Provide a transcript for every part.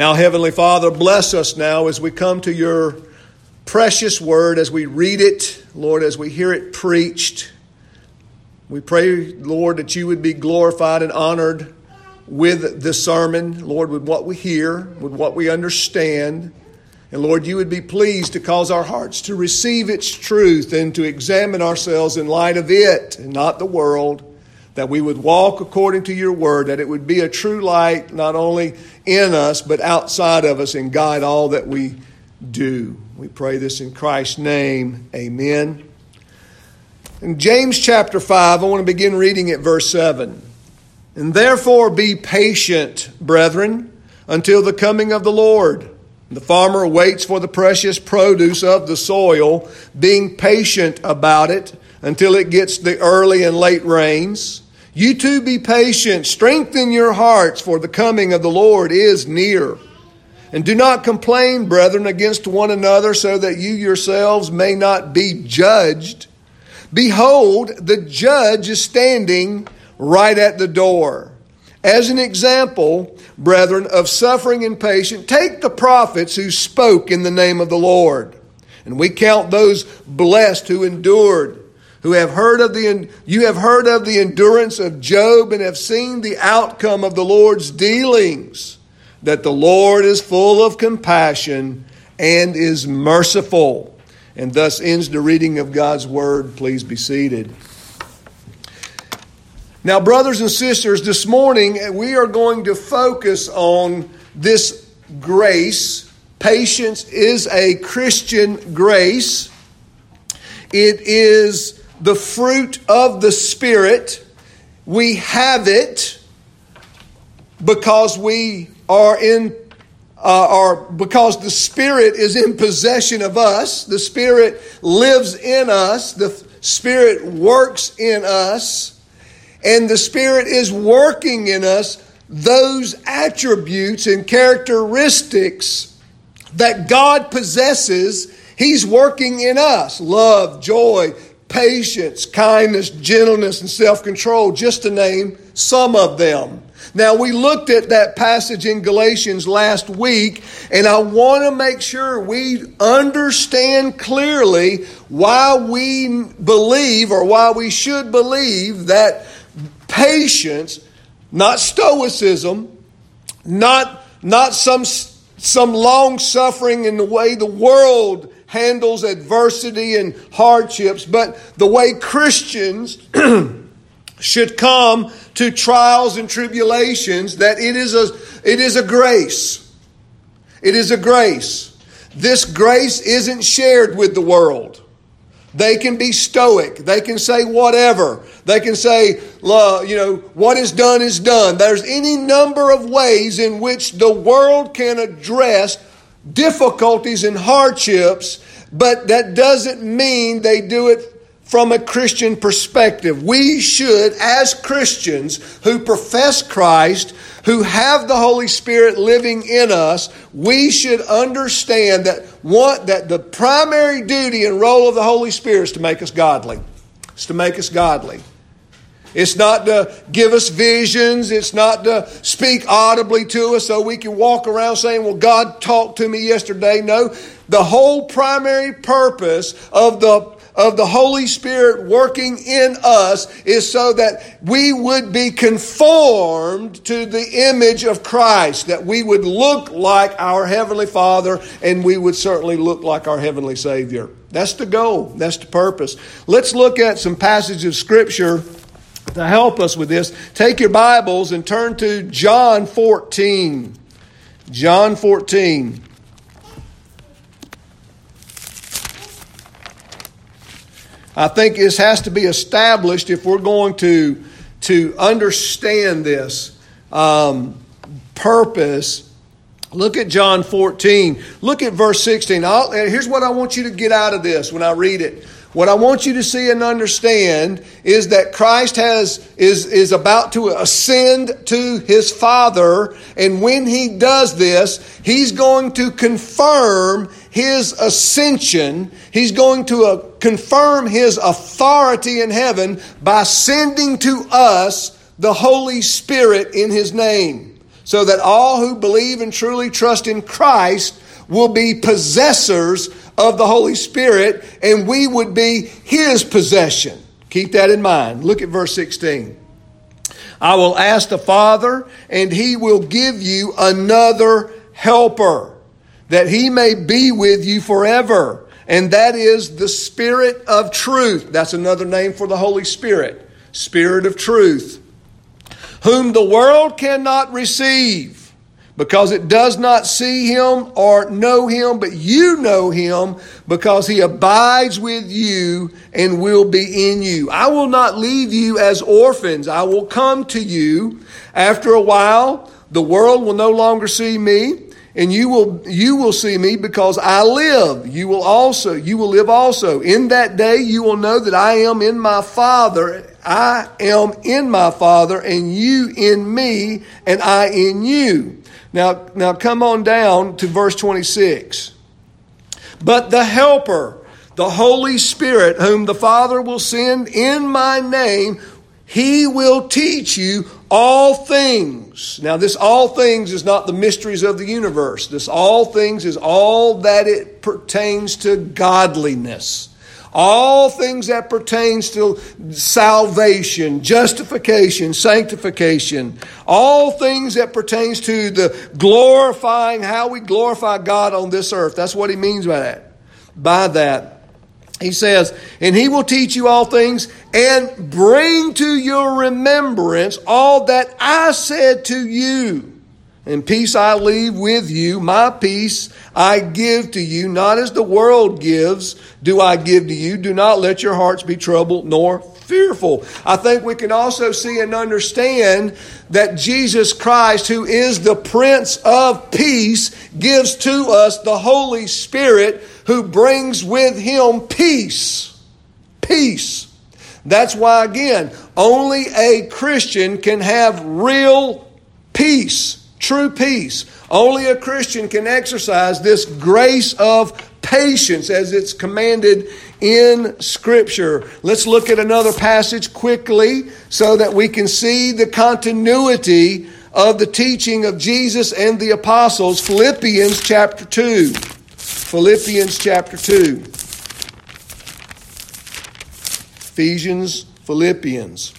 Now, Heavenly Father, bless us now as we come to your precious word, as we read it, Lord, as we hear it preached. We pray, Lord, that you would be glorified and honored with the sermon, Lord, with what we hear, with what we understand. And Lord, you would be pleased to cause our hearts to receive its truth and to examine ourselves in light of it and not the world. That we would walk according to your word, that it would be a true light not only in us but outside of us and guide all that we do. We pray this in Christ's name. Amen. In James chapter 5, I want to begin reading at verse 7. And therefore be patient, brethren, until the coming of the Lord. The farmer waits for the precious produce of the soil, being patient about it until it gets the early and late rains. You too be patient, strengthen your hearts, for the coming of the Lord is near. And do not complain, brethren, against one another, so that you yourselves may not be judged. Behold, the judge is standing right at the door. As an example, brethren, of suffering and patience, take the prophets who spoke in the name of the Lord. And we count those blessed who endured, who have heard of the you have heard of the endurance of Job and have seen the outcome of the Lord's dealings, that the Lord is full of compassion and is merciful. And thus ends the reading of God's word. Please be seated. Now, brothers and sisters, this morning eh, we are going to focus on this grace. Patience is a Christian grace, it is the fruit of the Spirit. We have it because we are in uh, or because the Spirit is in possession of us, the Spirit lives in us, the Spirit works in us and the Spirit is working in us those attributes and characteristics that God possesses, He's working in us love, joy, patience, kindness, gentleness, and self control, just to name some of them. Now, we looked at that passage in Galatians last week, and I want to make sure we understand clearly why we believe or why we should believe that patience, not stoicism, not, not some, some long suffering in the way the world handles adversity and hardships, but the way Christians should come to trials and tribulations, that it is a, it is a grace. It is a grace. This grace isn't shared with the world. They can be stoic. They can say whatever. They can say, you know, what is done is done. There's any number of ways in which the world can address difficulties and hardships, but that doesn't mean they do it from a Christian perspective. We should, as Christians who profess Christ, who have the Holy Spirit living in us, we should understand that what that the primary duty and role of the Holy Spirit is to make us godly. It's to make us godly. It's not to give us visions. It's not to speak audibly to us so we can walk around saying, Well, God talked to me yesterday. No. The whole primary purpose of the of the Holy Spirit working in us is so that we would be conformed to the image of Christ, that we would look like our Heavenly Father and we would certainly look like our Heavenly Savior. That's the goal, that's the purpose. Let's look at some passages of Scripture to help us with this. Take your Bibles and turn to John 14. John 14. I think this has to be established if we're going to, to understand this um, purpose. Look at John 14. Look at verse 16. I'll, here's what I want you to get out of this when I read it. What I want you to see and understand is that Christ has is, is about to ascend to his Father, and when he does this, he's going to confirm his ascension. He's going to uh, confirm his authority in heaven by sending to us the Holy Spirit in his name. so that all who believe and truly trust in Christ will be possessors of the Holy Spirit, and we would be His possession. Keep that in mind. Look at verse 16. I will ask the Father, and He will give you another helper, that He may be with you forever. And that is the Spirit of truth. That's another name for the Holy Spirit. Spirit of truth. Whom the world cannot receive because it does not see him or know him, but you know him because he abides with you and will be in you. I will not leave you as orphans. I will come to you. After a while, the world will no longer see me, and you will you will see me because I live. You will also you will live also. In that day you will know that I am in my Father. I am in my Father, and you in me, and I in you. Now, now come on down to verse 26. But the Helper, the Holy Spirit, whom the Father will send in my name, he will teach you all things. Now, this all things is not the mysteries of the universe. This all things is all that it pertains to godliness. All things that pertains to salvation, justification, sanctification, all things that pertains to the glorifying, how we glorify God on this earth. That's what he means by that. By that. He says, and he will teach you all things and bring to your remembrance all that I said to you. And peace I leave with you, my peace I give to you, not as the world gives, do I give to you. Do not let your hearts be troubled nor fearful. I think we can also see and understand that Jesus Christ, who is the Prince of Peace, gives to us the Holy Spirit who brings with him peace. Peace. That's why, again, only a Christian can have real peace true peace. Only a Christian can exercise this grace of patience as it's commanded in Scripture. Let's look at another passage quickly so that we can see the continuity of the teaching of Jesus and the apostles. Philippians chapter 2. Philippians chapter 2. Ephesians, Philippians.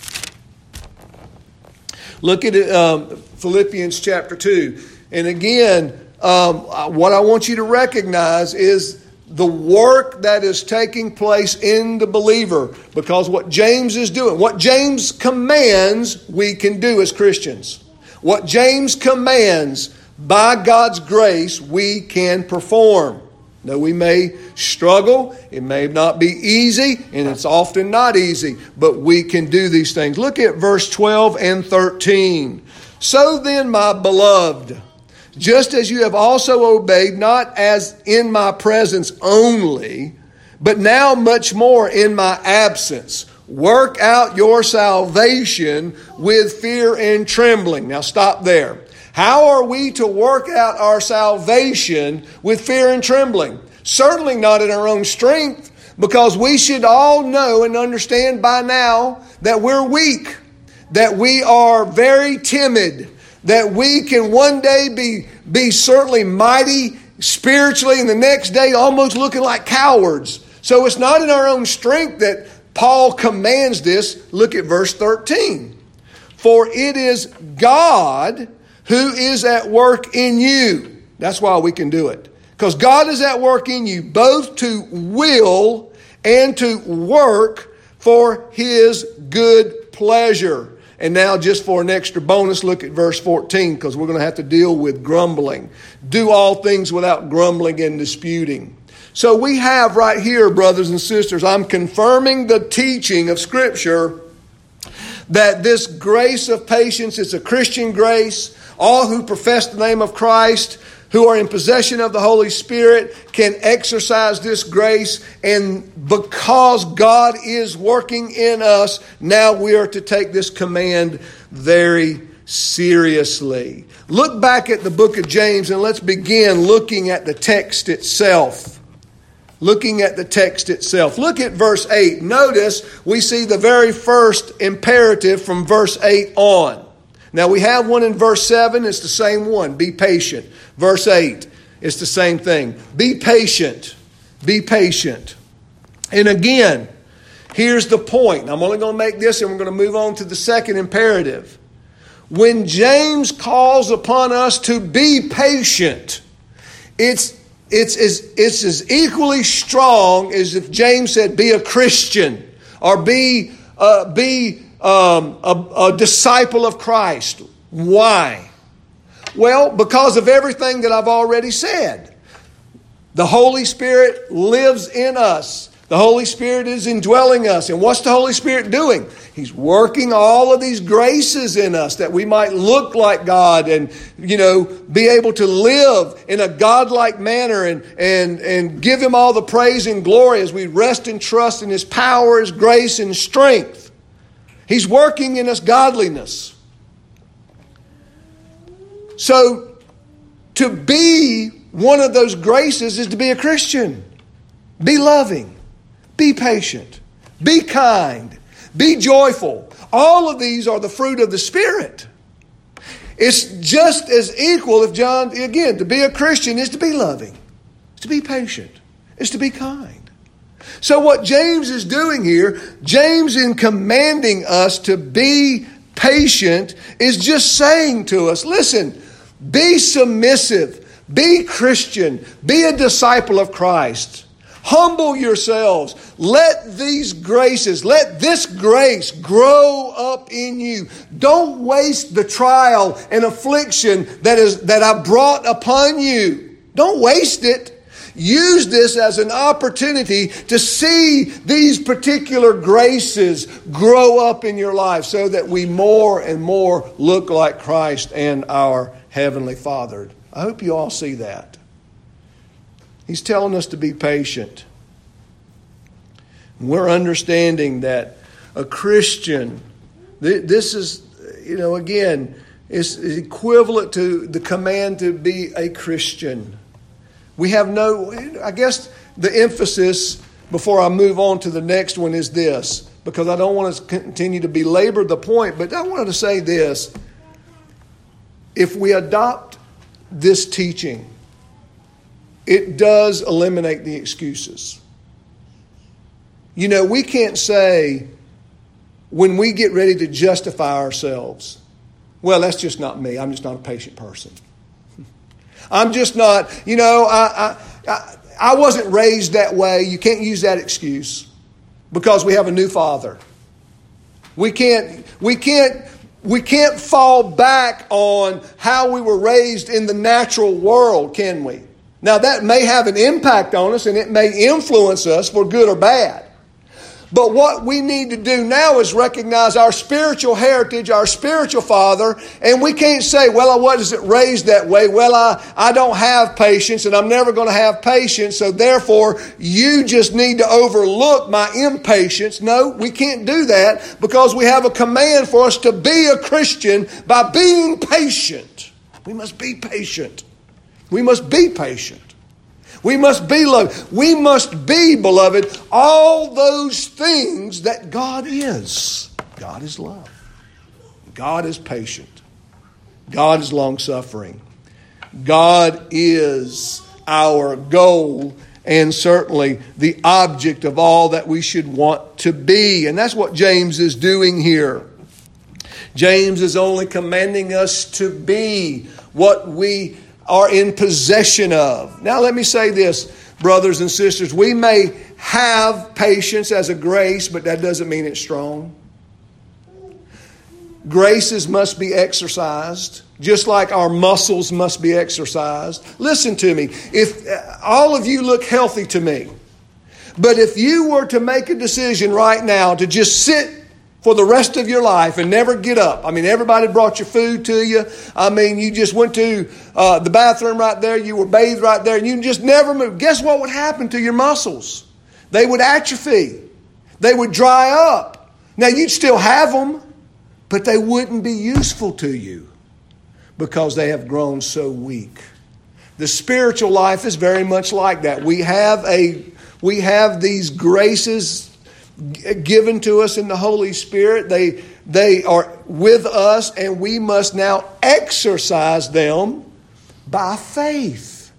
Look at it, um, Philippians chapter 2. And again, um, what I want you to recognize is the work that is taking place in the believer. Because what James is doing, what James commands, we can do as Christians. What James commands, by God's grace, we can perform. Now, we may struggle, it may not be easy, and it's often not easy, but we can do these things. Look at verse 12 and 13. So then, my beloved, just as you have also obeyed, not as in my presence only, but now much more in my absence, work out your salvation with fear and trembling. Now, stop there. How are we to work out our salvation with fear and trembling? Certainly not in our own strength, because we should all know and understand by now that we're weak that we are very timid, that we can one day be, be certainly mighty spiritually, and the next day almost looking like cowards. So it's not in our own strength that Paul commands this. Look at verse 13. For it is God who is at work in you. That's why we can do it. Because God is at work in you both to will and to work for his good pleasure. And now, just for an extra bonus, look at verse 14 because we're going to have to deal with grumbling. Do all things without grumbling and disputing. So, we have right here, brothers and sisters, I'm confirming the teaching of Scripture that this grace of patience is a Christian grace. All who profess the name of Christ who are in possession of the Holy Spirit can exercise this grace. And because God is working in us, now we are to take this command very seriously. Look back at the book of James and let's begin looking at the text itself. Looking at the text itself. Look at verse 8. Notice we see the very first imperative from verse 8 on. Now we have one in verse 7, it's the same one. Be patient. Verse 8, it's the same thing. Be patient. Be patient. And again, here's the point. I'm only going to make this and we're going to move on to the second imperative. When James calls upon us to be patient, it's, it's, as, it's as equally strong as if James said, be a Christian or be, uh, be um, a, a disciple of Christ. Why? Well, because of everything that I've already said. The Holy Spirit lives in us. The Holy Spirit is indwelling us. And what's the Holy Spirit doing? He's working all of these graces in us that we might look like God and, you know, be able to live in a godlike manner and, and, and give Him all the praise and glory as we rest and trust in His power, His grace, and strength. He's working in us godliness. So, to be one of those graces is to be a Christian. Be loving. Be patient. Be kind. Be joyful. All of these are the fruit of the Spirit. It's just as equal if John, again, to be a Christian is to be loving, to be patient, is to be kind. So, what James is doing here, James, in commanding us to be patient, is just saying to us listen, be submissive, be Christian, be a disciple of Christ. Humble yourselves. Let these graces, let this grace grow up in you. Don't waste the trial and affliction that is that I brought upon you. Don't waste it. Use this as an opportunity to see these particular graces grow up in your life so that we more and more look like Christ and our Heavenly Father. I hope you all see that. He's telling us to be patient. We're understanding that a Christian, this is, you know, again, is equivalent to the command to be a Christian. We have no, I guess the emphasis before I move on to the next one is this, because I don't want to continue to belabor the point, but I wanted to say this. If we adopt this teaching, it does eliminate the excuses. You know, we can't say when we get ready to justify ourselves, well, that's just not me. I'm just not a patient person. I'm just not, you know, I, I, I, wasn't raised that way. You can't use that excuse because we have a new father. We can't, we can't, we can't fall back on how we were raised in the natural world, can we? Now, that may have an impact on us and it may influence us for good or bad. But what we need to do now is recognize our spiritual heritage, our spiritual father, and we can't say, well, I wasn't raised that way. Well, I, I don't have patience and I'm never going to have patience. So therefore, you just need to overlook my impatience. No, we can't do that because we have a command for us to be a Christian by being patient. We must be patient. We must be patient. We must be loved. We must be, beloved, all those things that God is. God is love. God is patient. God is long suffering. God is our goal and certainly the object of all that we should want to be. And that's what James is doing here. James is only commanding us to be what we are in possession of. Now, let me say this, brothers and sisters. We may have patience as a grace, but that doesn't mean it's strong. Graces must be exercised, just like our muscles must be exercised. Listen to me. If uh, all of you look healthy to me, but if you were to make a decision right now to just sit for the rest of your life and never get up. I mean, everybody brought your food to you. I mean, you just went to uh, the bathroom right there, you were bathed right there, and you just never moved. Guess what would happen to your muscles? They would atrophy, they would dry up. Now, you'd still have them, but they wouldn't be useful to you because they have grown so weak. The spiritual life is very much like that. We have a we have these graces given to us in the Holy Spirit. They, they are with us, and we must now exercise them by faith.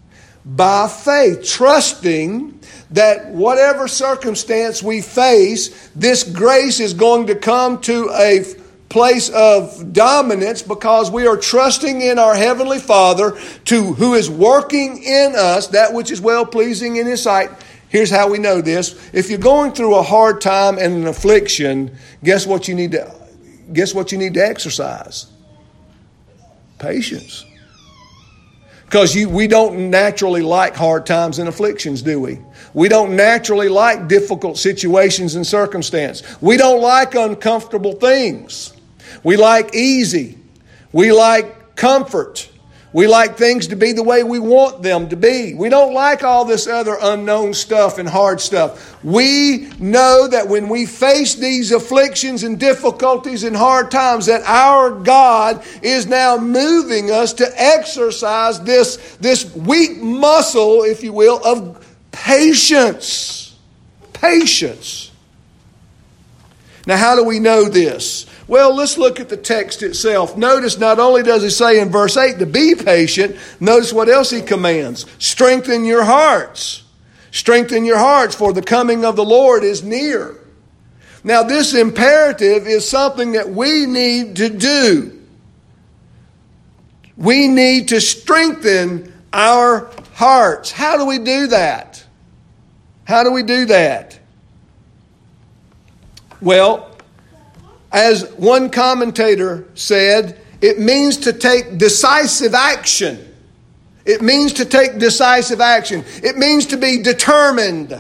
By faith, trusting that whatever circumstance we face, this grace is going to come to a place of dominance because we are trusting in our heavenly Father to who is working in us that which is well pleasing in his sight. Here's how we know this. If you're going through a hard time and an affliction, guess what you need to guess what you need to exercise? Patience. Because we don't naturally like hard times and afflictions, do we? We don't naturally like difficult situations and circumstance. We don't like uncomfortable things. We like easy. We like comfort. We like things to be the way we want them to be. We don't like all this other unknown stuff and hard stuff. We know that when we face these afflictions and difficulties and hard times, that our God is now moving us to exercise this, this weak muscle, if you will, of patience. Patience. Now, how do we know this? Well, let's look at the text itself. Notice not only does he say in verse 8 to be patient, notice what else he commands strengthen your hearts. Strengthen your hearts, for the coming of the Lord is near. Now, this imperative is something that we need to do. We need to strengthen our hearts. How do we do that? How do we do that? Well, as one commentator said, it means to take decisive action. It means to take decisive action. It means to be determined.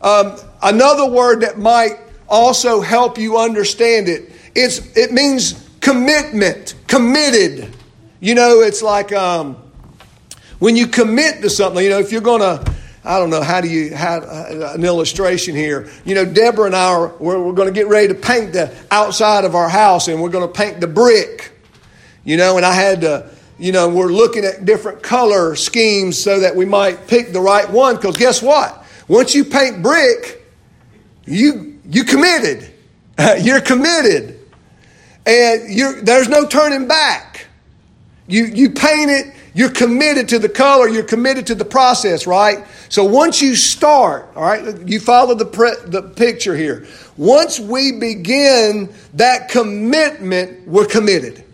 Um, another word that might also help you understand it, it's, it means commitment, committed. You know, it's like um, when you commit to something, you know, if you're to I don't know how do you have uh, an illustration here. You know, Deborah and I are we're, we're going to get ready to paint the outside of our house, and we're going to paint the brick. You know, and I had to. You know, we're looking at different color schemes so that we might pick the right one. Because guess what? Once you paint brick, you you committed. you're committed, and you're, there's no turning back. You you paint it you're committed to the color, you're committed to the process, right? So once you start, all right, you follow the, pre- the picture here. Once we begin that commitment, we're committed,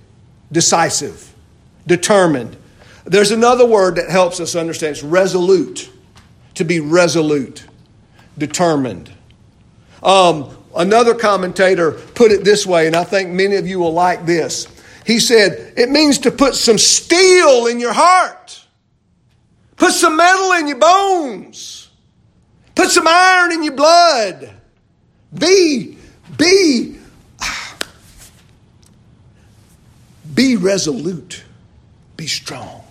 decisive, determined. There's another word that helps us understand it's resolute, to be resolute, determined. Um, another commentator put it this way, and I think many of you will like this. He said, it means to put some steel in your heart. Put some metal in your bones. Put some iron in your blood. Be, be, be resolute. Be strong.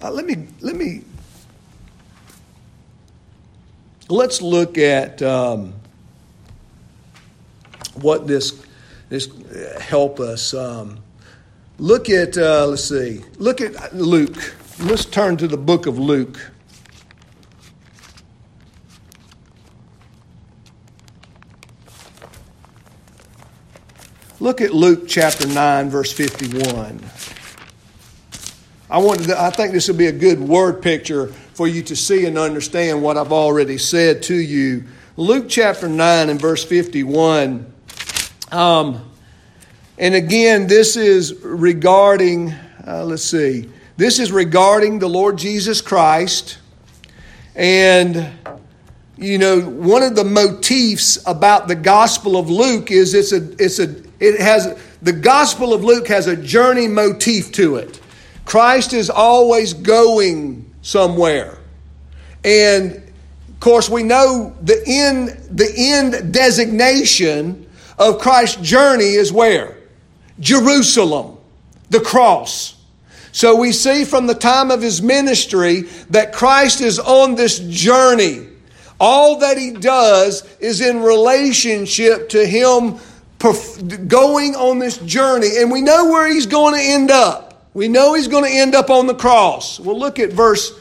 Uh, let me, let me, let's look at um, what this this help us. Um, look at, uh, let's see, look at Luke. Let's turn to the book of Luke. Look at Luke chapter 9, verse 51. I, wanted to, I think this will be a good word picture for you to see and understand what I've already said to you. Luke chapter 9 and verse 51 um, and again, this is regarding, uh, let's see, this is regarding the Lord Jesus Christ. And, you know, one of the motifs about the Gospel of Luke is it's a, it's a, it has, the Gospel of Luke has a journey motif to it. Christ is always going somewhere. And of course, we know the end, the end designation of Christ's journey is where? Jerusalem, the cross. So we see from the time of his ministry that Christ is on this journey. All that he does is in relationship to him going on this journey. And we know where he's going to end up. We know he's going to end up on the cross. We'll look at verse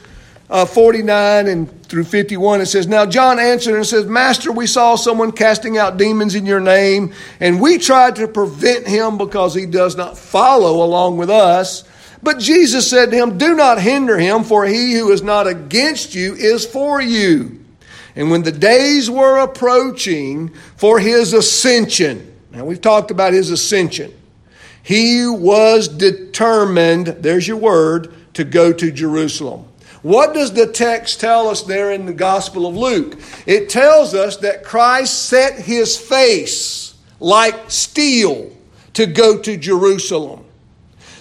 uh, 49 and through 51, it says, Now John answered and says, Master, we saw someone casting out demons in your name, and we tried to prevent him because he does not follow along with us. But Jesus said to him, Do not hinder him, for he who is not against you is for you. And when the days were approaching for his ascension, now we've talked about his ascension, he was determined, there's your word, to go to Jerusalem. What does the text tell us there in the Gospel of Luke? It tells us that Christ set his face like steel to go to Jerusalem.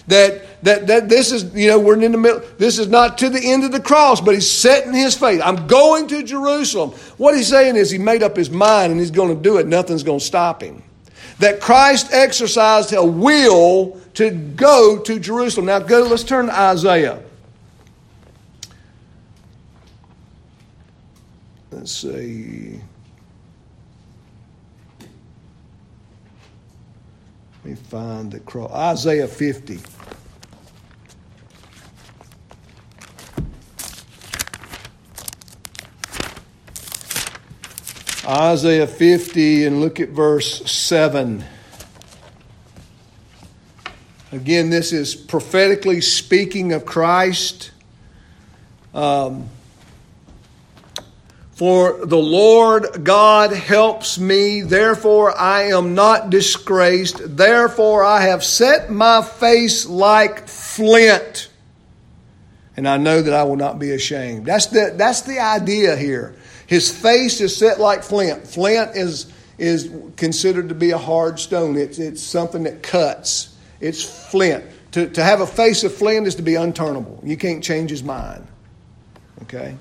That, that, that this is, you know, we're in the middle, this is not to the end of the cross, but he's setting his face. I'm going to Jerusalem. What he's saying is he made up his mind and he's going to do it. Nothing's going to stop him. That Christ exercised a will to go to Jerusalem. Now, go, let's turn to Isaiah. Let's see. Let me find the cross. Isaiah 50. Isaiah 50 and look at verse 7. Again, this is prophetically speaking of Christ. Um, for the Lord God helps me, therefore I am not disgraced. Therefore I have set my face like flint, and I know that I will not be ashamed. That's the, that's the idea here. His face is set like flint. Flint is, is considered to be a hard stone, it's, it's something that cuts. It's flint. To, to have a face of flint is to be unturnable. You can't change his mind. Okay?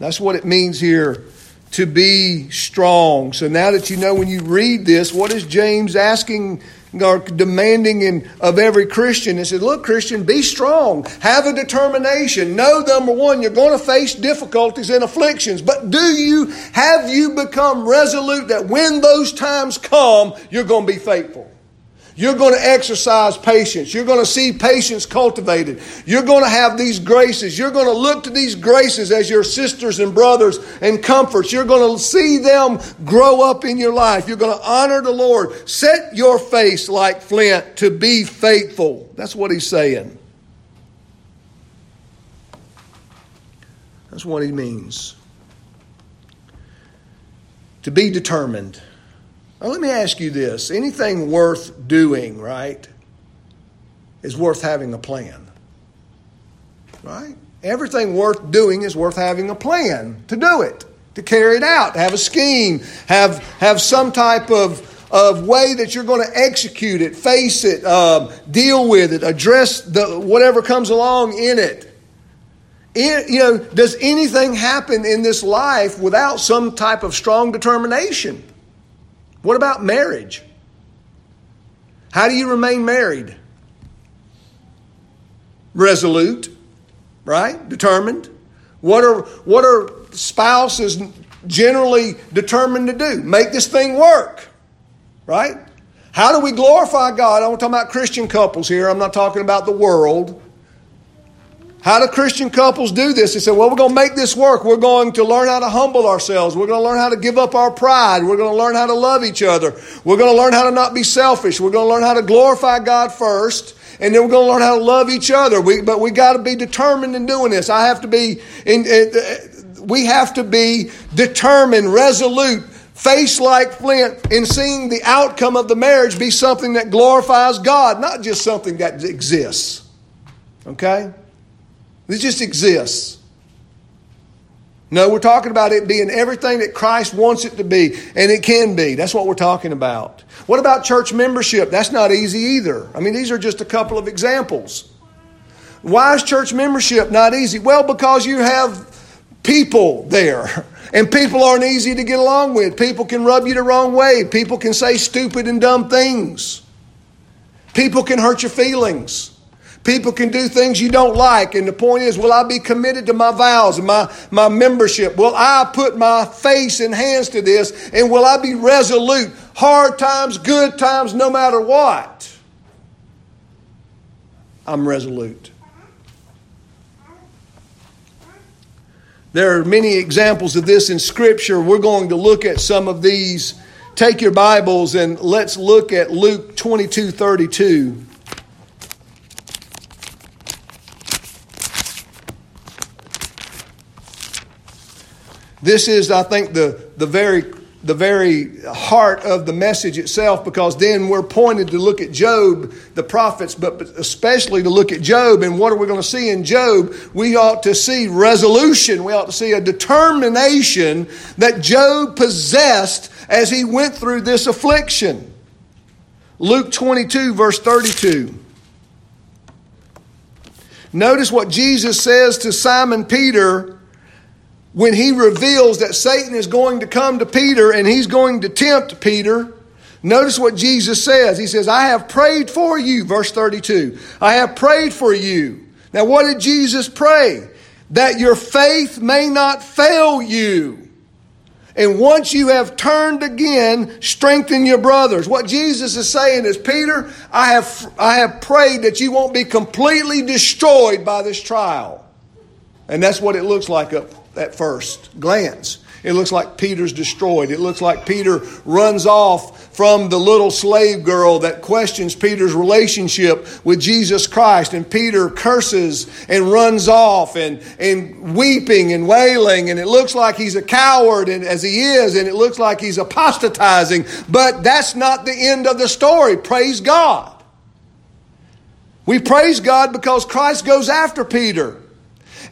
That's what it means here to be strong. So now that you know when you read this, what is James asking or demanding in, of every Christian? He says, Look, Christian, be strong. Have a determination. Know, number one, you're going to face difficulties and afflictions. But do you, have you become resolute that when those times come, you're going to be faithful? You're going to exercise patience. You're going to see patience cultivated. You're going to have these graces. You're going to look to these graces as your sisters and brothers and comforts. You're going to see them grow up in your life. You're going to honor the Lord. Set your face like flint to be faithful. That's what he's saying. That's what he means. To be determined. Now, let me ask you this anything worth doing, right, is worth having a plan. Right? Everything worth doing is worth having a plan to do it, to carry it out, have a scheme, have, have some type of, of way that you're going to execute it, face it, um, deal with it, address the, whatever comes along in it. In, you know, does anything happen in this life without some type of strong determination? What about marriage? How do you remain married? Resolute, right? Determined. What are what are spouses generally determined to do? Make this thing work. Right? How do we glorify God? I'm talking about Christian couples here. I'm not talking about the world. How do Christian couples do this? They say, well, we're going to make this work. We're going to learn how to humble ourselves. We're going to learn how to give up our pride. We're going to learn how to love each other. We're going to learn how to not be selfish. We're going to learn how to glorify God first. And then we're going to learn how to love each other. We, but we got to be determined in doing this. I have to be, in, in, uh, we have to be determined, resolute, face like flint in seeing the outcome of the marriage be something that glorifies God, not just something that exists. Okay? It just exists. No, we're talking about it being everything that Christ wants it to be, and it can be. That's what we're talking about. What about church membership? That's not easy either. I mean, these are just a couple of examples. Why is church membership not easy? Well, because you have people there, and people aren't easy to get along with. People can rub you the wrong way, people can say stupid and dumb things, people can hurt your feelings. People can do things you don't like. And the point is, will I be committed to my vows and my, my membership? Will I put my face and hands to this? And will I be resolute? Hard times, good times, no matter what. I'm resolute. There are many examples of this in Scripture. We're going to look at some of these. Take your Bibles and let's look at Luke 22 32. This is, I think, the, the very the very heart of the message itself because then we're pointed to look at Job, the prophets, but especially to look at Job. And what are we going to see in Job? We ought to see resolution. We ought to see a determination that Job possessed as he went through this affliction. Luke 22, verse 32. Notice what Jesus says to Simon Peter when he reveals that Satan is going to come to Peter and he's going to tempt Peter, notice what Jesus says. He says, I have prayed for you, verse 32. I have prayed for you. Now, what did Jesus pray? That your faith may not fail you. And once you have turned again, strengthen your brothers. What Jesus is saying is, Peter, I have, I have prayed that you won't be completely destroyed by this trial. And that's what it looks like up at first glance. It looks like Peter's destroyed. It looks like Peter runs off from the little slave girl that questions Peter's relationship with Jesus Christ. And Peter curses and runs off and, and weeping and wailing. And it looks like he's a coward and, as he is, and it looks like he's apostatizing. But that's not the end of the story. Praise God. We praise God because Christ goes after Peter.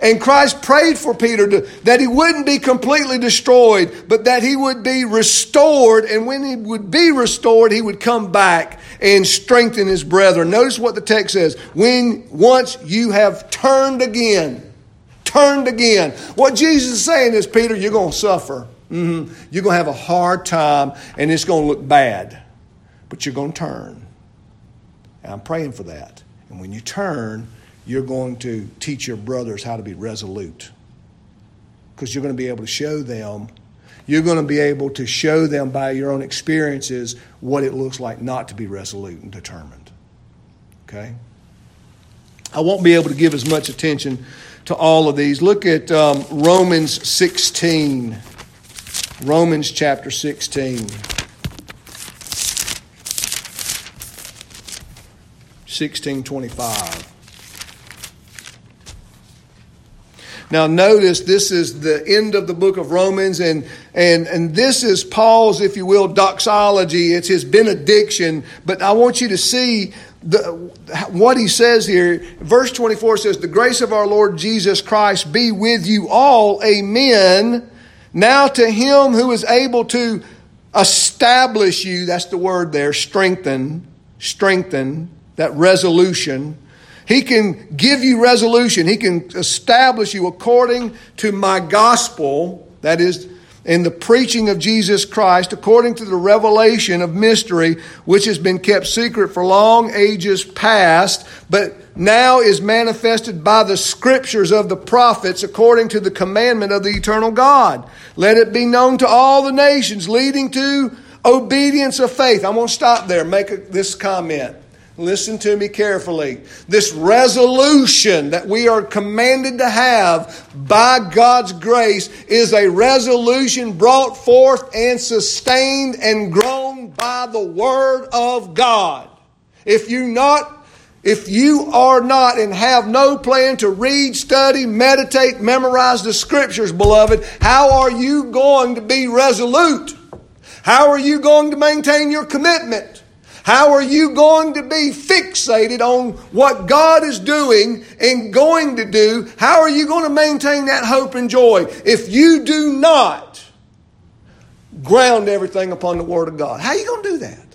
And Christ prayed for Peter to, that he wouldn't be completely destroyed, but that he would be restored. And when he would be restored, he would come back and strengthen his brethren. Notice what the text says. When once you have turned again, turned again. What Jesus is saying is, Peter, you're going to suffer. Mm-hmm. You're going to have a hard time and it's going to look bad, but you're going to turn. And I'm praying for that. And when you turn, you're going to teach your brothers how to be resolute. Because you're going to be able to show them, you're going to be able to show them by your own experiences what it looks like not to be resolute and determined. Okay? I won't be able to give as much attention to all of these. Look at um, Romans 16. Romans chapter 16. 1625. Now, notice this is the end of the book of Romans, and, and, and this is Paul's, if you will, doxology. It's his benediction. But I want you to see the, what he says here. Verse 24 says, The grace of our Lord Jesus Christ be with you all. Amen. Now to him who is able to establish you, that's the word there, strengthen, strengthen, that resolution he can give you resolution. He can establish you according to my gospel, that is, in the preaching of Jesus Christ, according to the revelation of mystery, which has been kept secret for long ages past, but now is manifested by the scriptures of the prophets according to the commandment of the eternal God. Let it be known to all the nations, leading to obedience of faith. I'm going to stop there, make this comment. Listen to me carefully. This resolution that we are commanded to have by God's grace is a resolution brought forth and sustained and grown by the Word of God. If you not if you are not and have no plan to read, study, meditate, memorize the scriptures, beloved, how are you going to be resolute? How are you going to maintain your commitment? How are you going to be fixated on what God is doing and going to do? How are you going to maintain that hope and joy if you do not ground everything upon the Word of God? How are you going to do that?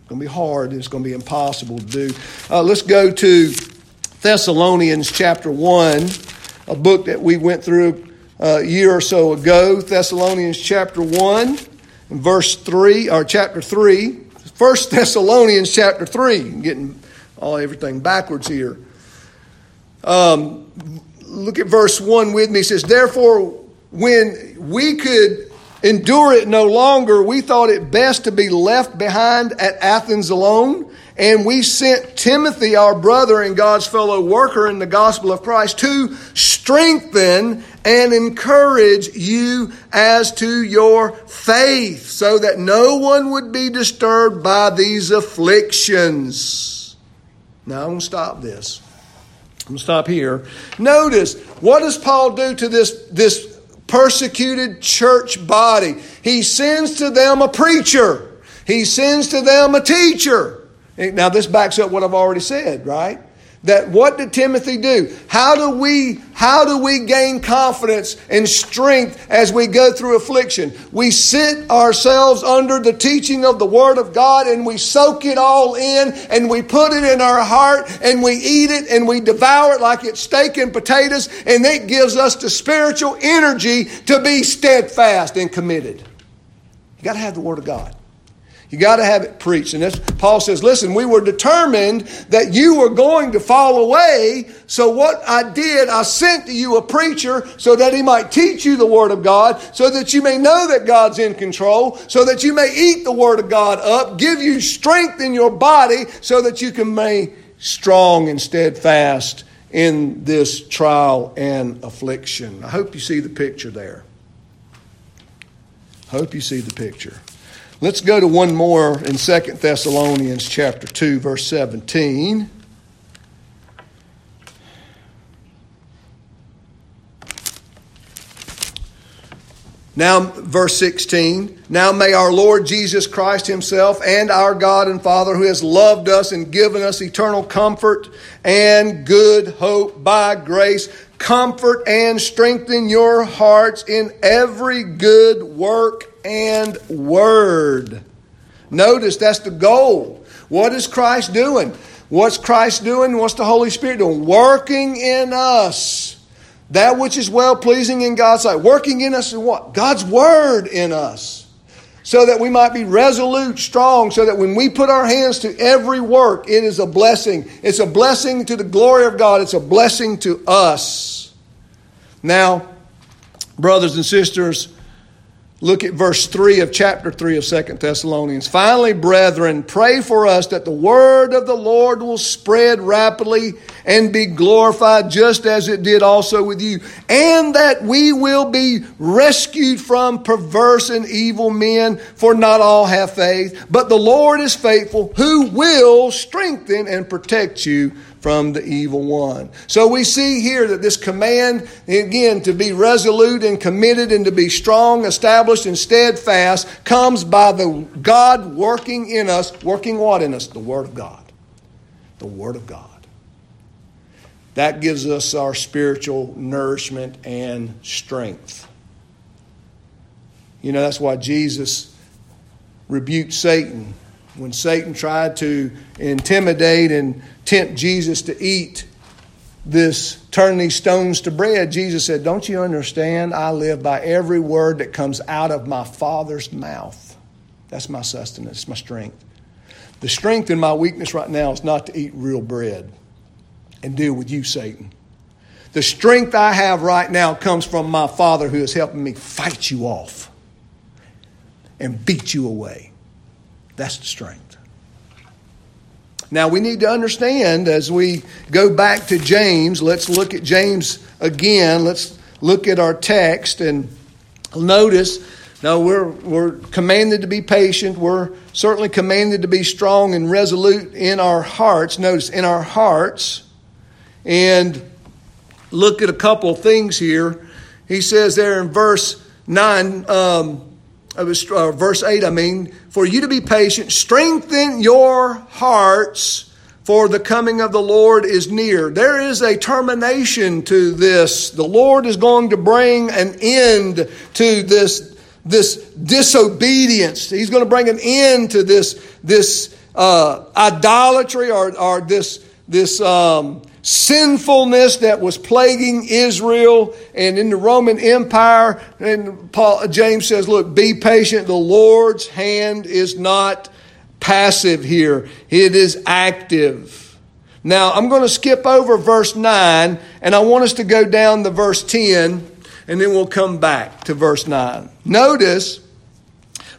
It's going to be hard. It's going to be impossible to do. Uh, let's go to Thessalonians chapter 1, a book that we went through a year or so ago. Thessalonians chapter 1 verse 3, or chapter 3, 1 Thessalonians chapter 3. I'm getting all everything backwards here. Um, look at verse 1 with me. It says, Therefore, when we could endure it no longer, we thought it best to be left behind at Athens alone. And we sent Timothy, our brother and God's fellow worker in the gospel of Christ, to strengthen and encourage you as to your faith, so that no one would be disturbed by these afflictions. Now, I'm going to stop this. I'm going to stop here. Notice, what does Paul do to this, this persecuted church body? He sends to them a preacher, he sends to them a teacher. Now, this backs up what I've already said, right? That what did Timothy do? How do we how do we gain confidence and strength as we go through affliction? We sit ourselves under the teaching of the Word of God and we soak it all in and we put it in our heart and we eat it and we devour it like it's steak and potatoes and it gives us the spiritual energy to be steadfast and committed. You got to have the Word of God. You got to have it preached. And Paul says, listen, we were determined that you were going to fall away. So what I did, I sent to you a preacher so that he might teach you the Word of God, so that you may know that God's in control, so that you may eat the Word of God up, give you strength in your body, so that you can be strong and steadfast in this trial and affliction. I hope you see the picture there. Hope you see the picture. Let's go to one more in Second Thessalonians chapter 2 verse 17. Now, verse 16. Now may our Lord Jesus Christ Himself and our God and Father, who has loved us and given us eternal comfort and good hope by grace, comfort and strengthen your hearts in every good work and word. Notice that's the goal. What is Christ doing? What's Christ doing? What's the Holy Spirit doing? Working in us. That which is well pleasing in God's sight. Working in us in what? God's Word in us. So that we might be resolute, strong, so that when we put our hands to every work, it is a blessing. It's a blessing to the glory of God. It's a blessing to us. Now, brothers and sisters, Look at verse 3 of chapter 3 of Second Thessalonians. Finally, brethren, pray for us that the word of the Lord will spread rapidly and be glorified just as it did also with you, and that we will be rescued from perverse and evil men, for not all have faith. But the Lord is faithful, who will strengthen and protect you from the evil one. So we see here that this command, again, to be resolute and committed and to be strong, established, and steadfast comes by the God working in us. Working what in us? The Word of God. The Word of God. That gives us our spiritual nourishment and strength. You know, that's why Jesus rebuked Satan when Satan tried to intimidate and tempt Jesus to eat this, turn these stones to bread, Jesus said, Don't you understand? I live by every word that comes out of my Father's mouth. That's my sustenance, my strength. The strength in my weakness right now is not to eat real bread and deal with you, Satan. The strength I have right now comes from my Father who is helping me fight you off and beat you away. That's the strength. Now we need to understand as we go back to James, let's look at James again. Let's look at our text and notice now we're, we're commanded to be patient. We're certainly commanded to be strong and resolute in our hearts. Notice in our hearts. And look at a couple of things here. He says there in verse 9, um, uh, verse 8, I mean, for you to be patient, strengthen your hearts, for the coming of the Lord is near. There is a termination to this. The Lord is going to bring an end to this, this disobedience. He's going to bring an end to this, this uh, idolatry or, or this, this um, sinfulness that was plaguing Israel and in the Roman Empire. And Paul, James says, look, be patient. The Lord's hand is not passive here. It is active. Now, I'm going to skip over verse 9 and I want us to go down to verse 10 and then we'll come back to verse 9. Notice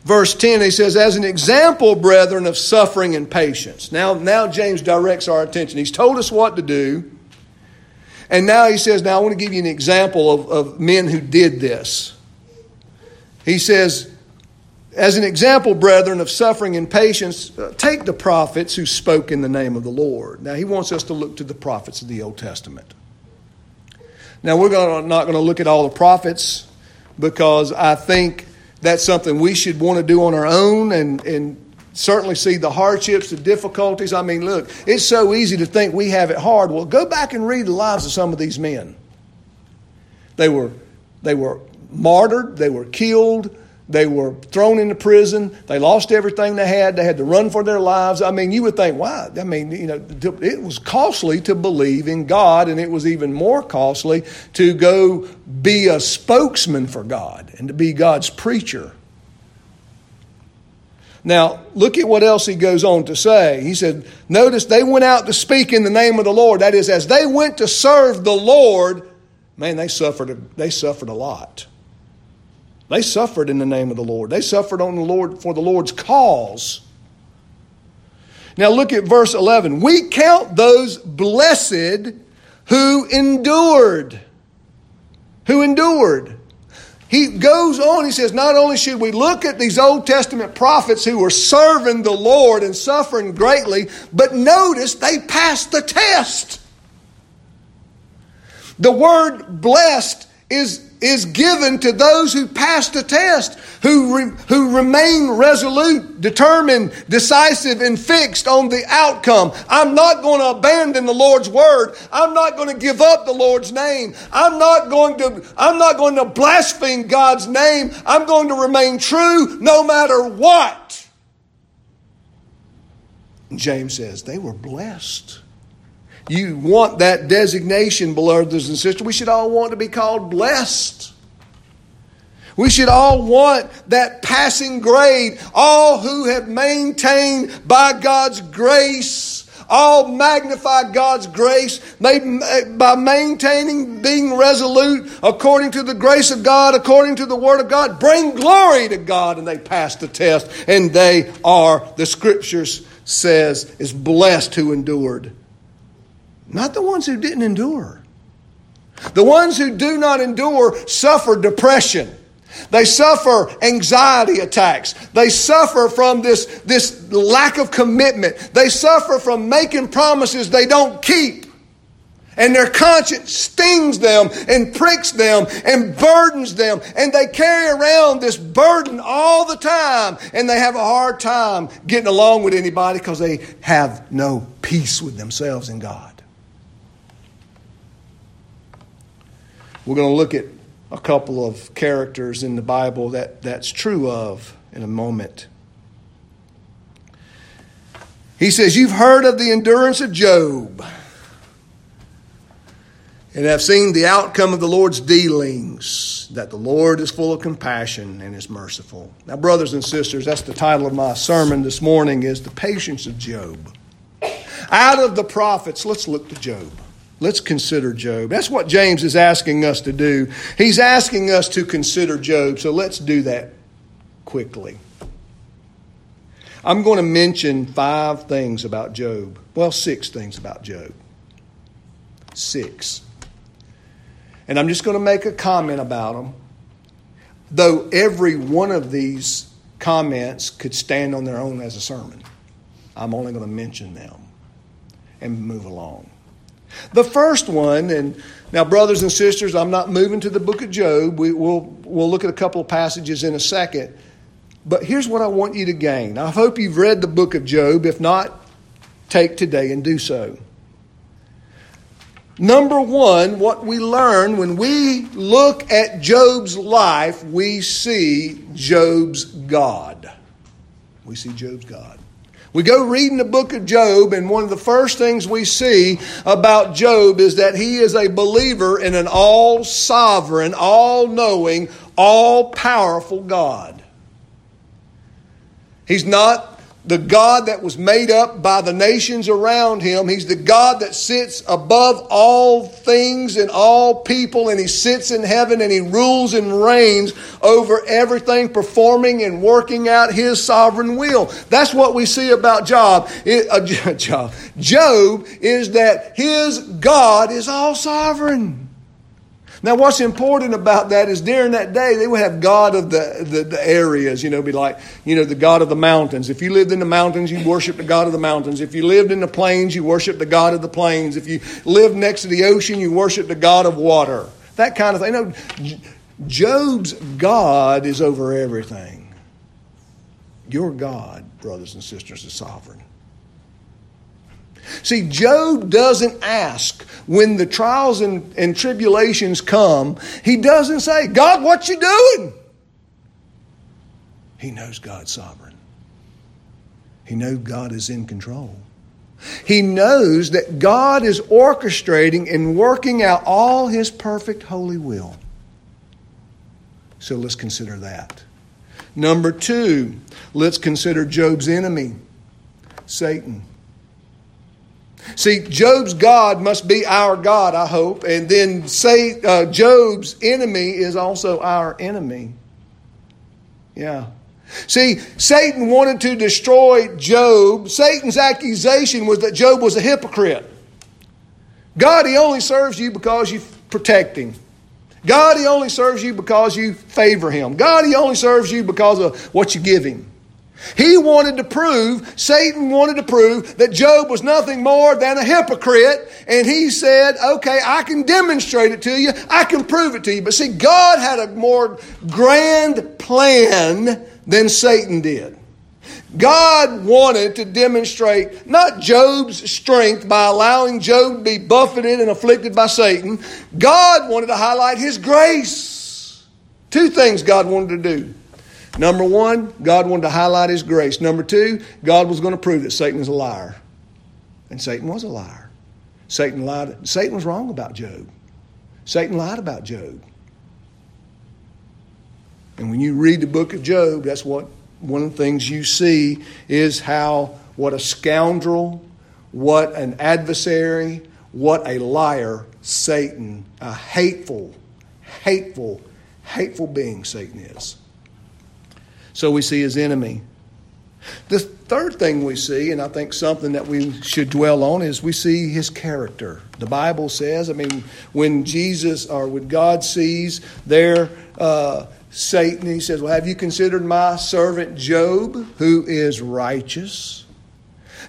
verse 10, he says, As an example, brethren, of suffering and patience. Now, now James directs our attention. He's told us what to do. And now he says, Now I want to give you an example of, of men who did this. He says, as an example, brethren, of suffering and patience, uh, take the prophets who spoke in the name of the Lord. Now, he wants us to look to the prophets of the Old Testament. Now, we're gonna, not going to look at all the prophets because I think that's something we should want to do on our own and, and certainly see the hardships, the difficulties. I mean, look, it's so easy to think we have it hard. Well, go back and read the lives of some of these men. They were, they were martyred, they were killed, they were thrown into prison. They lost everything they had. They had to run for their lives. I mean, you would think, wow, I mean, you know, it was costly to believe in God, and it was even more costly to go be a spokesman for God and to be God's preacher. Now, look at what else he goes on to say. He said, Notice they went out to speak in the name of the Lord. That is, as they went to serve the Lord, man, they suffered, they suffered a lot. They suffered in the name of the Lord. They suffered on the Lord for the Lord's cause. Now look at verse 11. We count those blessed who endured. Who endured. He goes on, he says, not only should we look at these Old Testament prophets who were serving the Lord and suffering greatly, but notice they passed the test. The word blessed is is given to those who pass the test, who, re, who remain resolute, determined, decisive, and fixed on the outcome. I'm not going to abandon the Lord's word. I'm not going to give up the Lord's name. I'm not going to, I'm not going to blaspheme God's name. I'm going to remain true no matter what. James says they were blessed. You want that designation, brothers and sisters. We should all want to be called blessed. We should all want that passing grade. All who have maintained by God's grace, all magnify God's grace by maintaining, being resolute according to the grace of God, according to the Word of God. Bring glory to God, and they pass the test, and they are, the Scriptures says, is blessed who endured. Not the ones who didn't endure. The ones who do not endure suffer depression. They suffer anxiety attacks. They suffer from this, this lack of commitment. They suffer from making promises they don't keep. And their conscience stings them and pricks them and burdens them. And they carry around this burden all the time. And they have a hard time getting along with anybody because they have no peace with themselves and God. We're going to look at a couple of characters in the Bible that that's true of in a moment. He says, You've heard of the endurance of Job and have seen the outcome of the Lord's dealings, that the Lord is full of compassion and is merciful. Now, brothers and sisters, that's the title of my sermon this morning is The Patience of Job. Out of the prophets, let's look to Job. Let's consider Job. That's what James is asking us to do. He's asking us to consider Job, so let's do that quickly. I'm going to mention five things about Job. Well, six things about Job. Six. And I'm just going to make a comment about them, though every one of these comments could stand on their own as a sermon. I'm only going to mention them and move along. The first one, and now, brothers and sisters, I'm not moving to the book of Job. We, will we'll look at a couple of passages in a second. But here's what I want you to gain. I hope you've read the book of Job. If not, take today and do so. Number one, what we learn when we look at Job's life, we see Job's God. We see Job's God. We go reading the book of Job, and one of the first things we see about Job is that he is a believer in an all sovereign, all knowing, all powerful God. He's not the God that was made up by the nations around him. He's the God that sits above all things and all people, and he sits in heaven and he rules and reigns over everything, performing and working out his sovereign will. That's what we see about Job. It, uh, Job. Job is that his God is all sovereign. Now, what's important about that is during that day, they would have God of the, the, the, areas, you know, be like, you know, the God of the mountains. If you lived in the mountains, you worship the God of the mountains. If you lived in the plains, you worship the God of the plains. If you lived next to the ocean, you worship the God of water. That kind of thing. You know, Job's God is over everything. Your God, brothers and sisters, is sovereign. See, Job doesn't ask when the trials and, and tribulations come, he doesn't say, God, what you doing? He knows God's sovereign. He knows God is in control. He knows that God is orchestrating and working out all his perfect holy will. So let's consider that. Number two, let's consider Job's enemy, Satan. See, Job's God must be our God, I hope. And then say uh, Job's enemy is also our enemy. Yeah. See, Satan wanted to destroy Job. Satan's accusation was that Job was a hypocrite. God, he only serves you because you protect him. God, he only serves you because you favor him. God, he only serves you because of what you give him. He wanted to prove, Satan wanted to prove that Job was nothing more than a hypocrite. And he said, okay, I can demonstrate it to you. I can prove it to you. But see, God had a more grand plan than Satan did. God wanted to demonstrate not Job's strength by allowing Job to be buffeted and afflicted by Satan. God wanted to highlight his grace. Two things God wanted to do. Number one, God wanted to highlight His grace. Number two, God was going to prove that Satan is a liar. And Satan was a liar. Satan lied. Satan was wrong about Job. Satan lied about Job. And when you read the book of Job, that's what one of the things you see is how what a scoundrel, what an adversary, what a liar Satan, a hateful, hateful, hateful being Satan is. So we see his enemy. The third thing we see, and I think something that we should dwell on, is we see his character. The Bible says, I mean, when Jesus or when God sees there uh, Satan, he says, Well, have you considered my servant Job, who is righteous?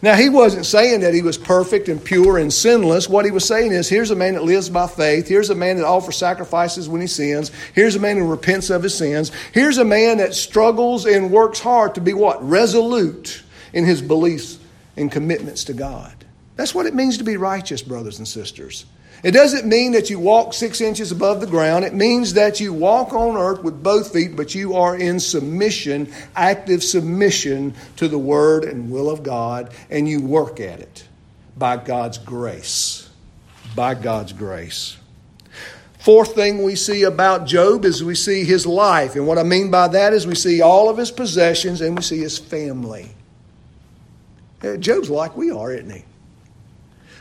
Now, he wasn't saying that he was perfect and pure and sinless. What he was saying is here's a man that lives by faith. Here's a man that offers sacrifices when he sins. Here's a man who repents of his sins. Here's a man that struggles and works hard to be what? Resolute in his beliefs and commitments to God. That's what it means to be righteous, brothers and sisters. It doesn't mean that you walk six inches above the ground. It means that you walk on earth with both feet, but you are in submission, active submission to the Word and will of God, and you work at it by God's grace. By God's grace. Fourth thing we see about Job is we see his life. And what I mean by that is we see all of his possessions and we see his family. Uh, Job's like we are, isn't he?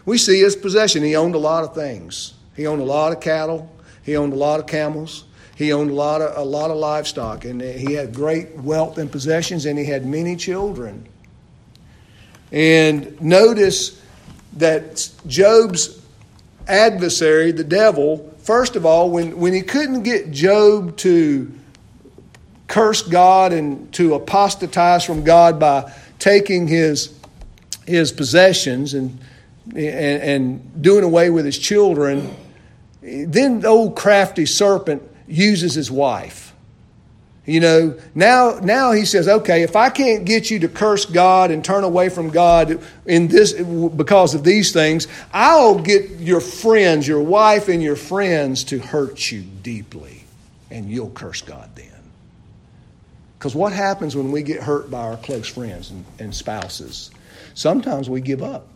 We see his possession. He owned a lot of things. He owned a lot of cattle. He owned a lot of camels. He owned a lot of a lot of livestock, and he had great wealth and possessions, and he had many children. And notice that Job's adversary, the devil, first of all, when, when he couldn't get Job to curse God and to apostatize from God by taking his, his possessions and and, and doing away with his children, then the old crafty serpent uses his wife. You know, now now he says, okay, if I can't get you to curse God and turn away from God in this because of these things, I'll get your friends, your wife and your friends to hurt you deeply, and you'll curse God then. Because what happens when we get hurt by our close friends and, and spouses? Sometimes we give up.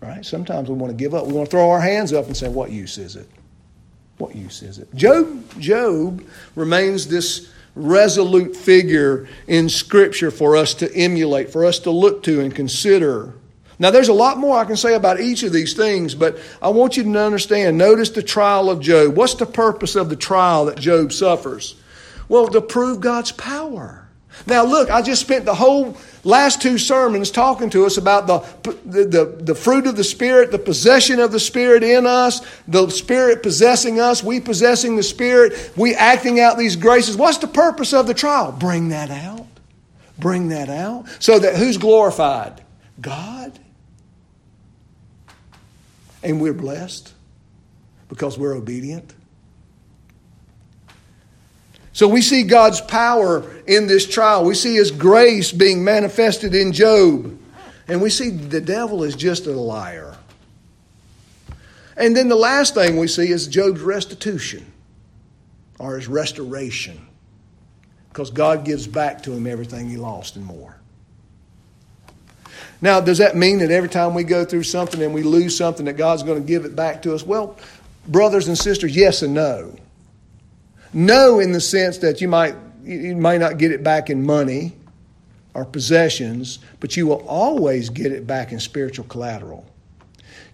Right? Sometimes we want to give up. We want to throw our hands up and say, What use is it? What use is it? Job, Job remains this resolute figure in Scripture for us to emulate, for us to look to and consider. Now, there's a lot more I can say about each of these things, but I want you to understand. Notice the trial of Job. What's the purpose of the trial that Job suffers? Well, to prove God's power. Now, look, I just spent the whole last two sermons talking to us about the, the, the, the, fruit of the Spirit, the possession of the Spirit in us, the Spirit possessing us, we possessing the Spirit, we acting out these graces. What's the purpose of the trial? Bring that out. Bring that out. So that who's glorified? God. And we're blessed because we're obedient. So we see God's power in this trial. We see His grace being manifested in Job. And we see the devil is just a liar. And then the last thing we see is Job's restitution or his restoration. Because God gives back to him everything he lost and more. Now, does that mean that every time we go through something and we lose something that God's going to give it back to us? Well, brothers and sisters, yes and no. No, in the sense that you might you may not get it back in money or possessions, but you will always get it back in spiritual collateral.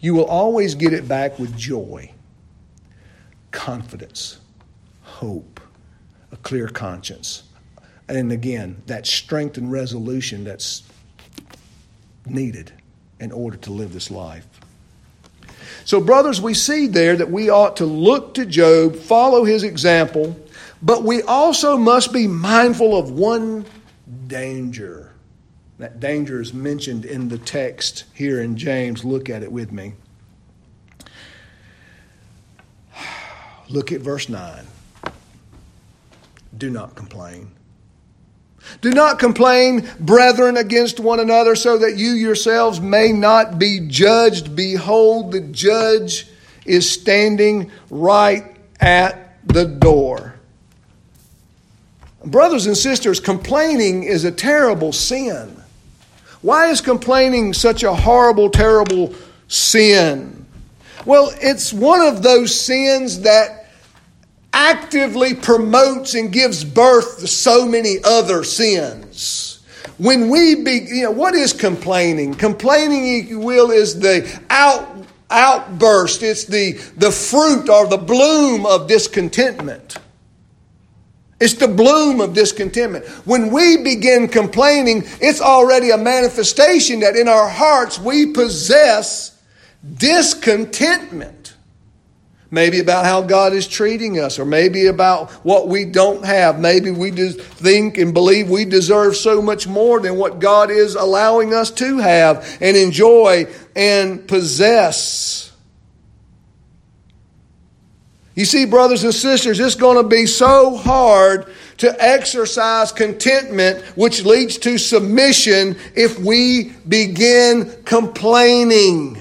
You will always get it back with joy, confidence, hope, a clear conscience. And again, that strength and resolution that's needed in order to live this life. So, brothers, we see there that we ought to look to Job, follow his example, but we also must be mindful of one danger. That danger is mentioned in the text here in James. Look at it with me. Look at verse 9. Do not complain. Do not complain, brethren, against one another, so that you yourselves may not be judged. Behold, the judge is standing right at the door. Brothers and sisters, complaining is a terrible sin. Why is complaining such a horrible, terrible sin? Well, it's one of those sins that actively promotes and gives birth to so many other sins. When we be, you know, what is complaining? Complaining, if you will, is the out, outburst. It's the, the fruit or the bloom of discontentment. It's the bloom of discontentment. When we begin complaining, it's already a manifestation that in our hearts we possess discontentment. Maybe about how God is treating us, or maybe about what we don't have. Maybe we just think and believe we deserve so much more than what God is allowing us to have and enjoy and possess. You see, brothers and sisters, it's going to be so hard to exercise contentment, which leads to submission, if we begin complaining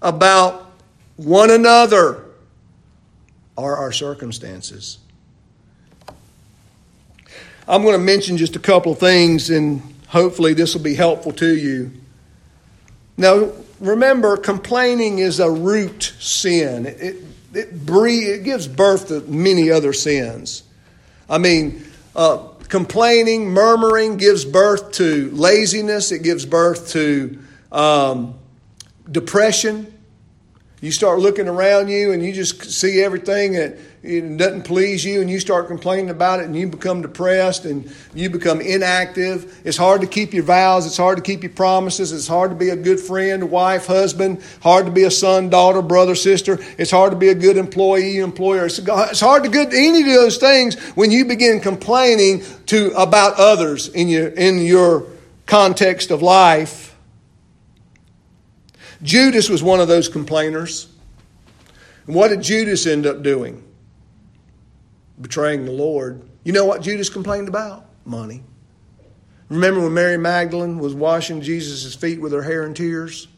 about one another are our circumstances. I'm going to mention just a couple of things, and hopefully, this will be helpful to you. Now, remember, complaining is a root sin. It, it, it, gives birth to many other sins. I mean, uh, complaining, murmuring gives birth to laziness, it gives birth to um, depression. You start looking around you and you just see everything that doesn't please you and you start complaining about it and you become depressed and you become inactive. It's hard to keep your vows. It's hard to keep your promises. It's hard to be a good friend, wife, husband. Hard to be a son, daughter, brother, sister. It's hard to be a good employee, employer. It's hard to do any of those things when you begin complaining to about others in your, in your context of life. Judas was one of those complainers. And what did Judas end up doing? Betraying the Lord. You know what Judas complained about? Money. Remember when Mary Magdalene was washing Jesus' feet with her hair and tears?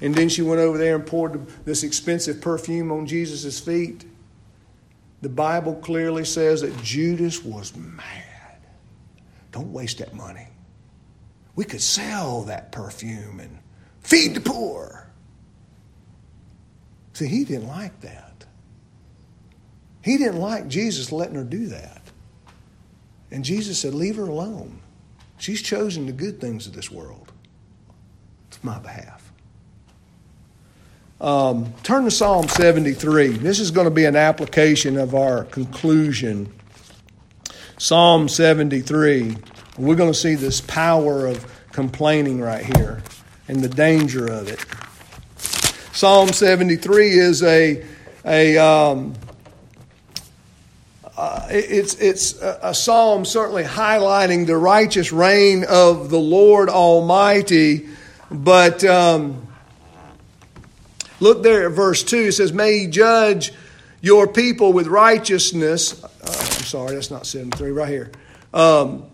And then she went over there and poured this expensive perfume on Jesus' feet? The Bible clearly says that Judas was mad. Don't waste that money. We could sell that perfume and feed the poor. See, he didn't like that. He didn't like Jesus letting her do that. And Jesus said, Leave her alone. She's chosen the good things of this world. It's my behalf. Um, turn to Psalm 73. This is going to be an application of our conclusion. Psalm 73. We're going to see this power of complaining right here and the danger of it. Psalm 73 is a, a um, uh, it's, it's a psalm certainly highlighting the righteous reign of the Lord Almighty. But um, look there at verse 2. It says, May he judge your people with righteousness. Uh, I'm sorry, that's not 73, right here. Um,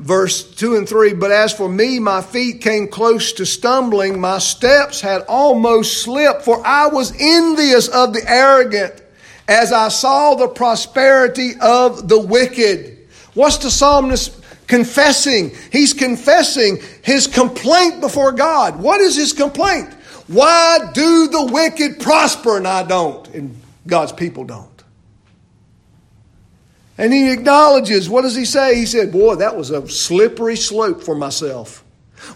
verse 2 and 3 But as for me, my feet came close to stumbling, my steps had almost slipped, for I was envious of the arrogant as I saw the prosperity of the wicked. What's the psalmist confessing? He's confessing his complaint before God. What is his complaint? Why do the wicked prosper and I don't? And God's people don't. And he acknowledges, what does he say? He said, Boy, that was a slippery slope for myself.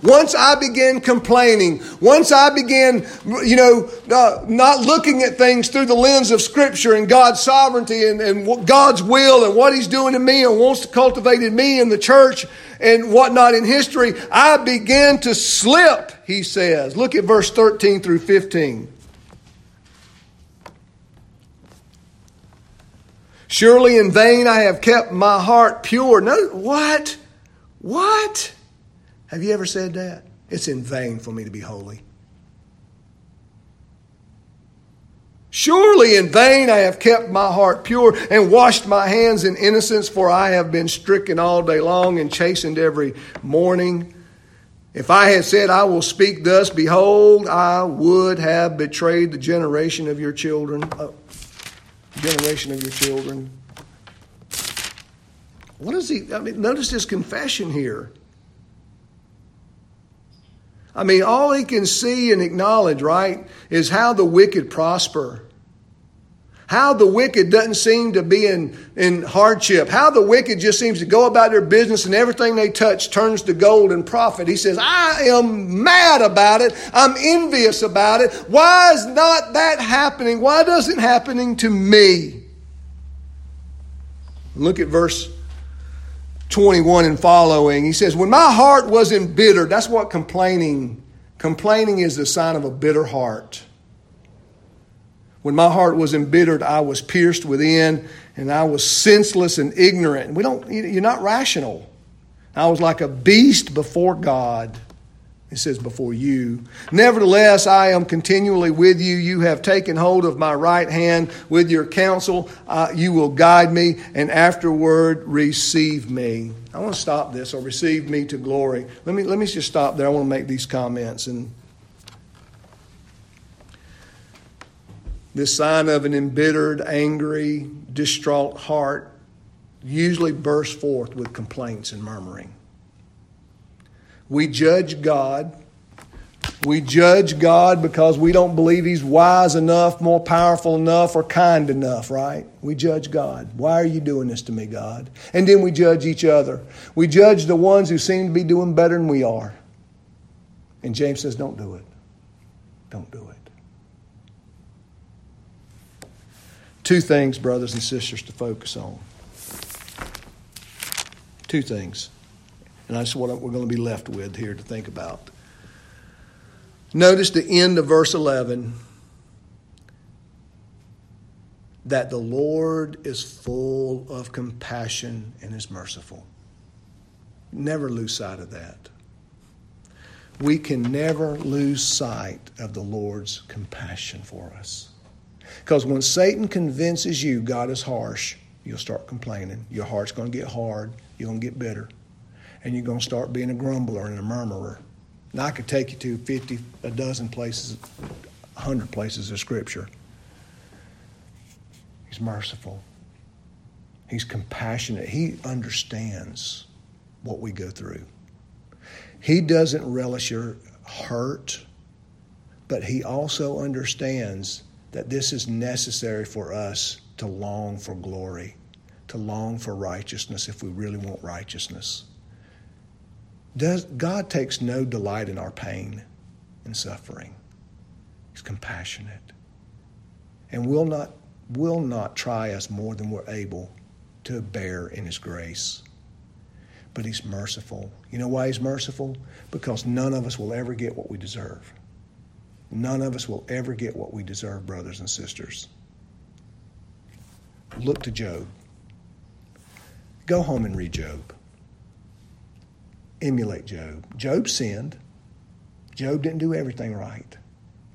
Once I began complaining, once I began, you know, uh, not looking at things through the lens of Scripture and God's sovereignty and, and God's will and what He's doing in me and wants to cultivate in me and the church and whatnot in history, I began to slip, he says. Look at verse 13 through 15. Surely in vain I have kept my heart pure. No, what? What? Have you ever said that? It's in vain for me to be holy. Surely in vain I have kept my heart pure and washed my hands in innocence, for I have been stricken all day long and chastened every morning. If I had said, I will speak thus, behold, I would have betrayed the generation of your children. Uh, generation of your children. What is he? I mean, notice his confession here. I mean, all he can see and acknowledge, right, is how the wicked prosper. How the wicked doesn't seem to be in, in hardship. How the wicked just seems to go about their business and everything they touch turns to gold and profit. He says, I am mad about it. I'm envious about it. Why is not that happening? Why doesn't it happening to me? Look at verse 21 and following, he says, When my heart was embittered, that's what complaining, complaining is the sign of a bitter heart. When my heart was embittered, I was pierced within, and I was senseless and ignorant. We don't, you're not rational. I was like a beast before God. It says, before you. Nevertheless, I am continually with you. You have taken hold of my right hand with your counsel. Uh, you will guide me, and afterward receive me. I want to stop this or receive me to glory. Let me, let me just stop there. I want to make these comments. And this sign of an embittered, angry, distraught heart usually bursts forth with complaints and murmuring. We judge God. We judge God because we don't believe He's wise enough, more powerful enough, or kind enough, right? We judge God. Why are you doing this to me, God? And then we judge each other. We judge the ones who seem to be doing better than we are. And James says, don't do it. Don't do it. Two things, brothers and sisters, to focus on. Two things. And that's what we're going to be left with here to think about. Notice the end of verse 11 that the Lord is full of compassion and is merciful. Never lose sight of that. We can never lose sight of the Lord's compassion for us. Because when Satan convinces you God is harsh, you'll start complaining. Your heart's going to get hard. You're going to get bitter and you're going to start being a grumbler and a murmurer. Now, I could take you to 50, a dozen places, 100 places of Scripture. He's merciful. He's compassionate. He understands what we go through. He doesn't relish your hurt, but He also understands that this is necessary for us to long for glory to long for righteousness if we really want righteousness. Does, God takes no delight in our pain and suffering. He's compassionate and will not, will not try us more than we're able to bear in His grace. But He's merciful. You know why He's merciful? Because none of us will ever get what we deserve. None of us will ever get what we deserve, brothers and sisters. Look to Job. Go home and read Job. Emulate Job. Job sinned. Job didn't do everything right.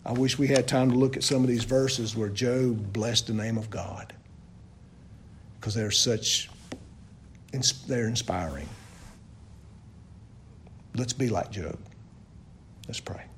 I wish we had time to look at some of these verses where Job blessed the name of God because they're such, they're inspiring. Let's be like Job. Let's pray.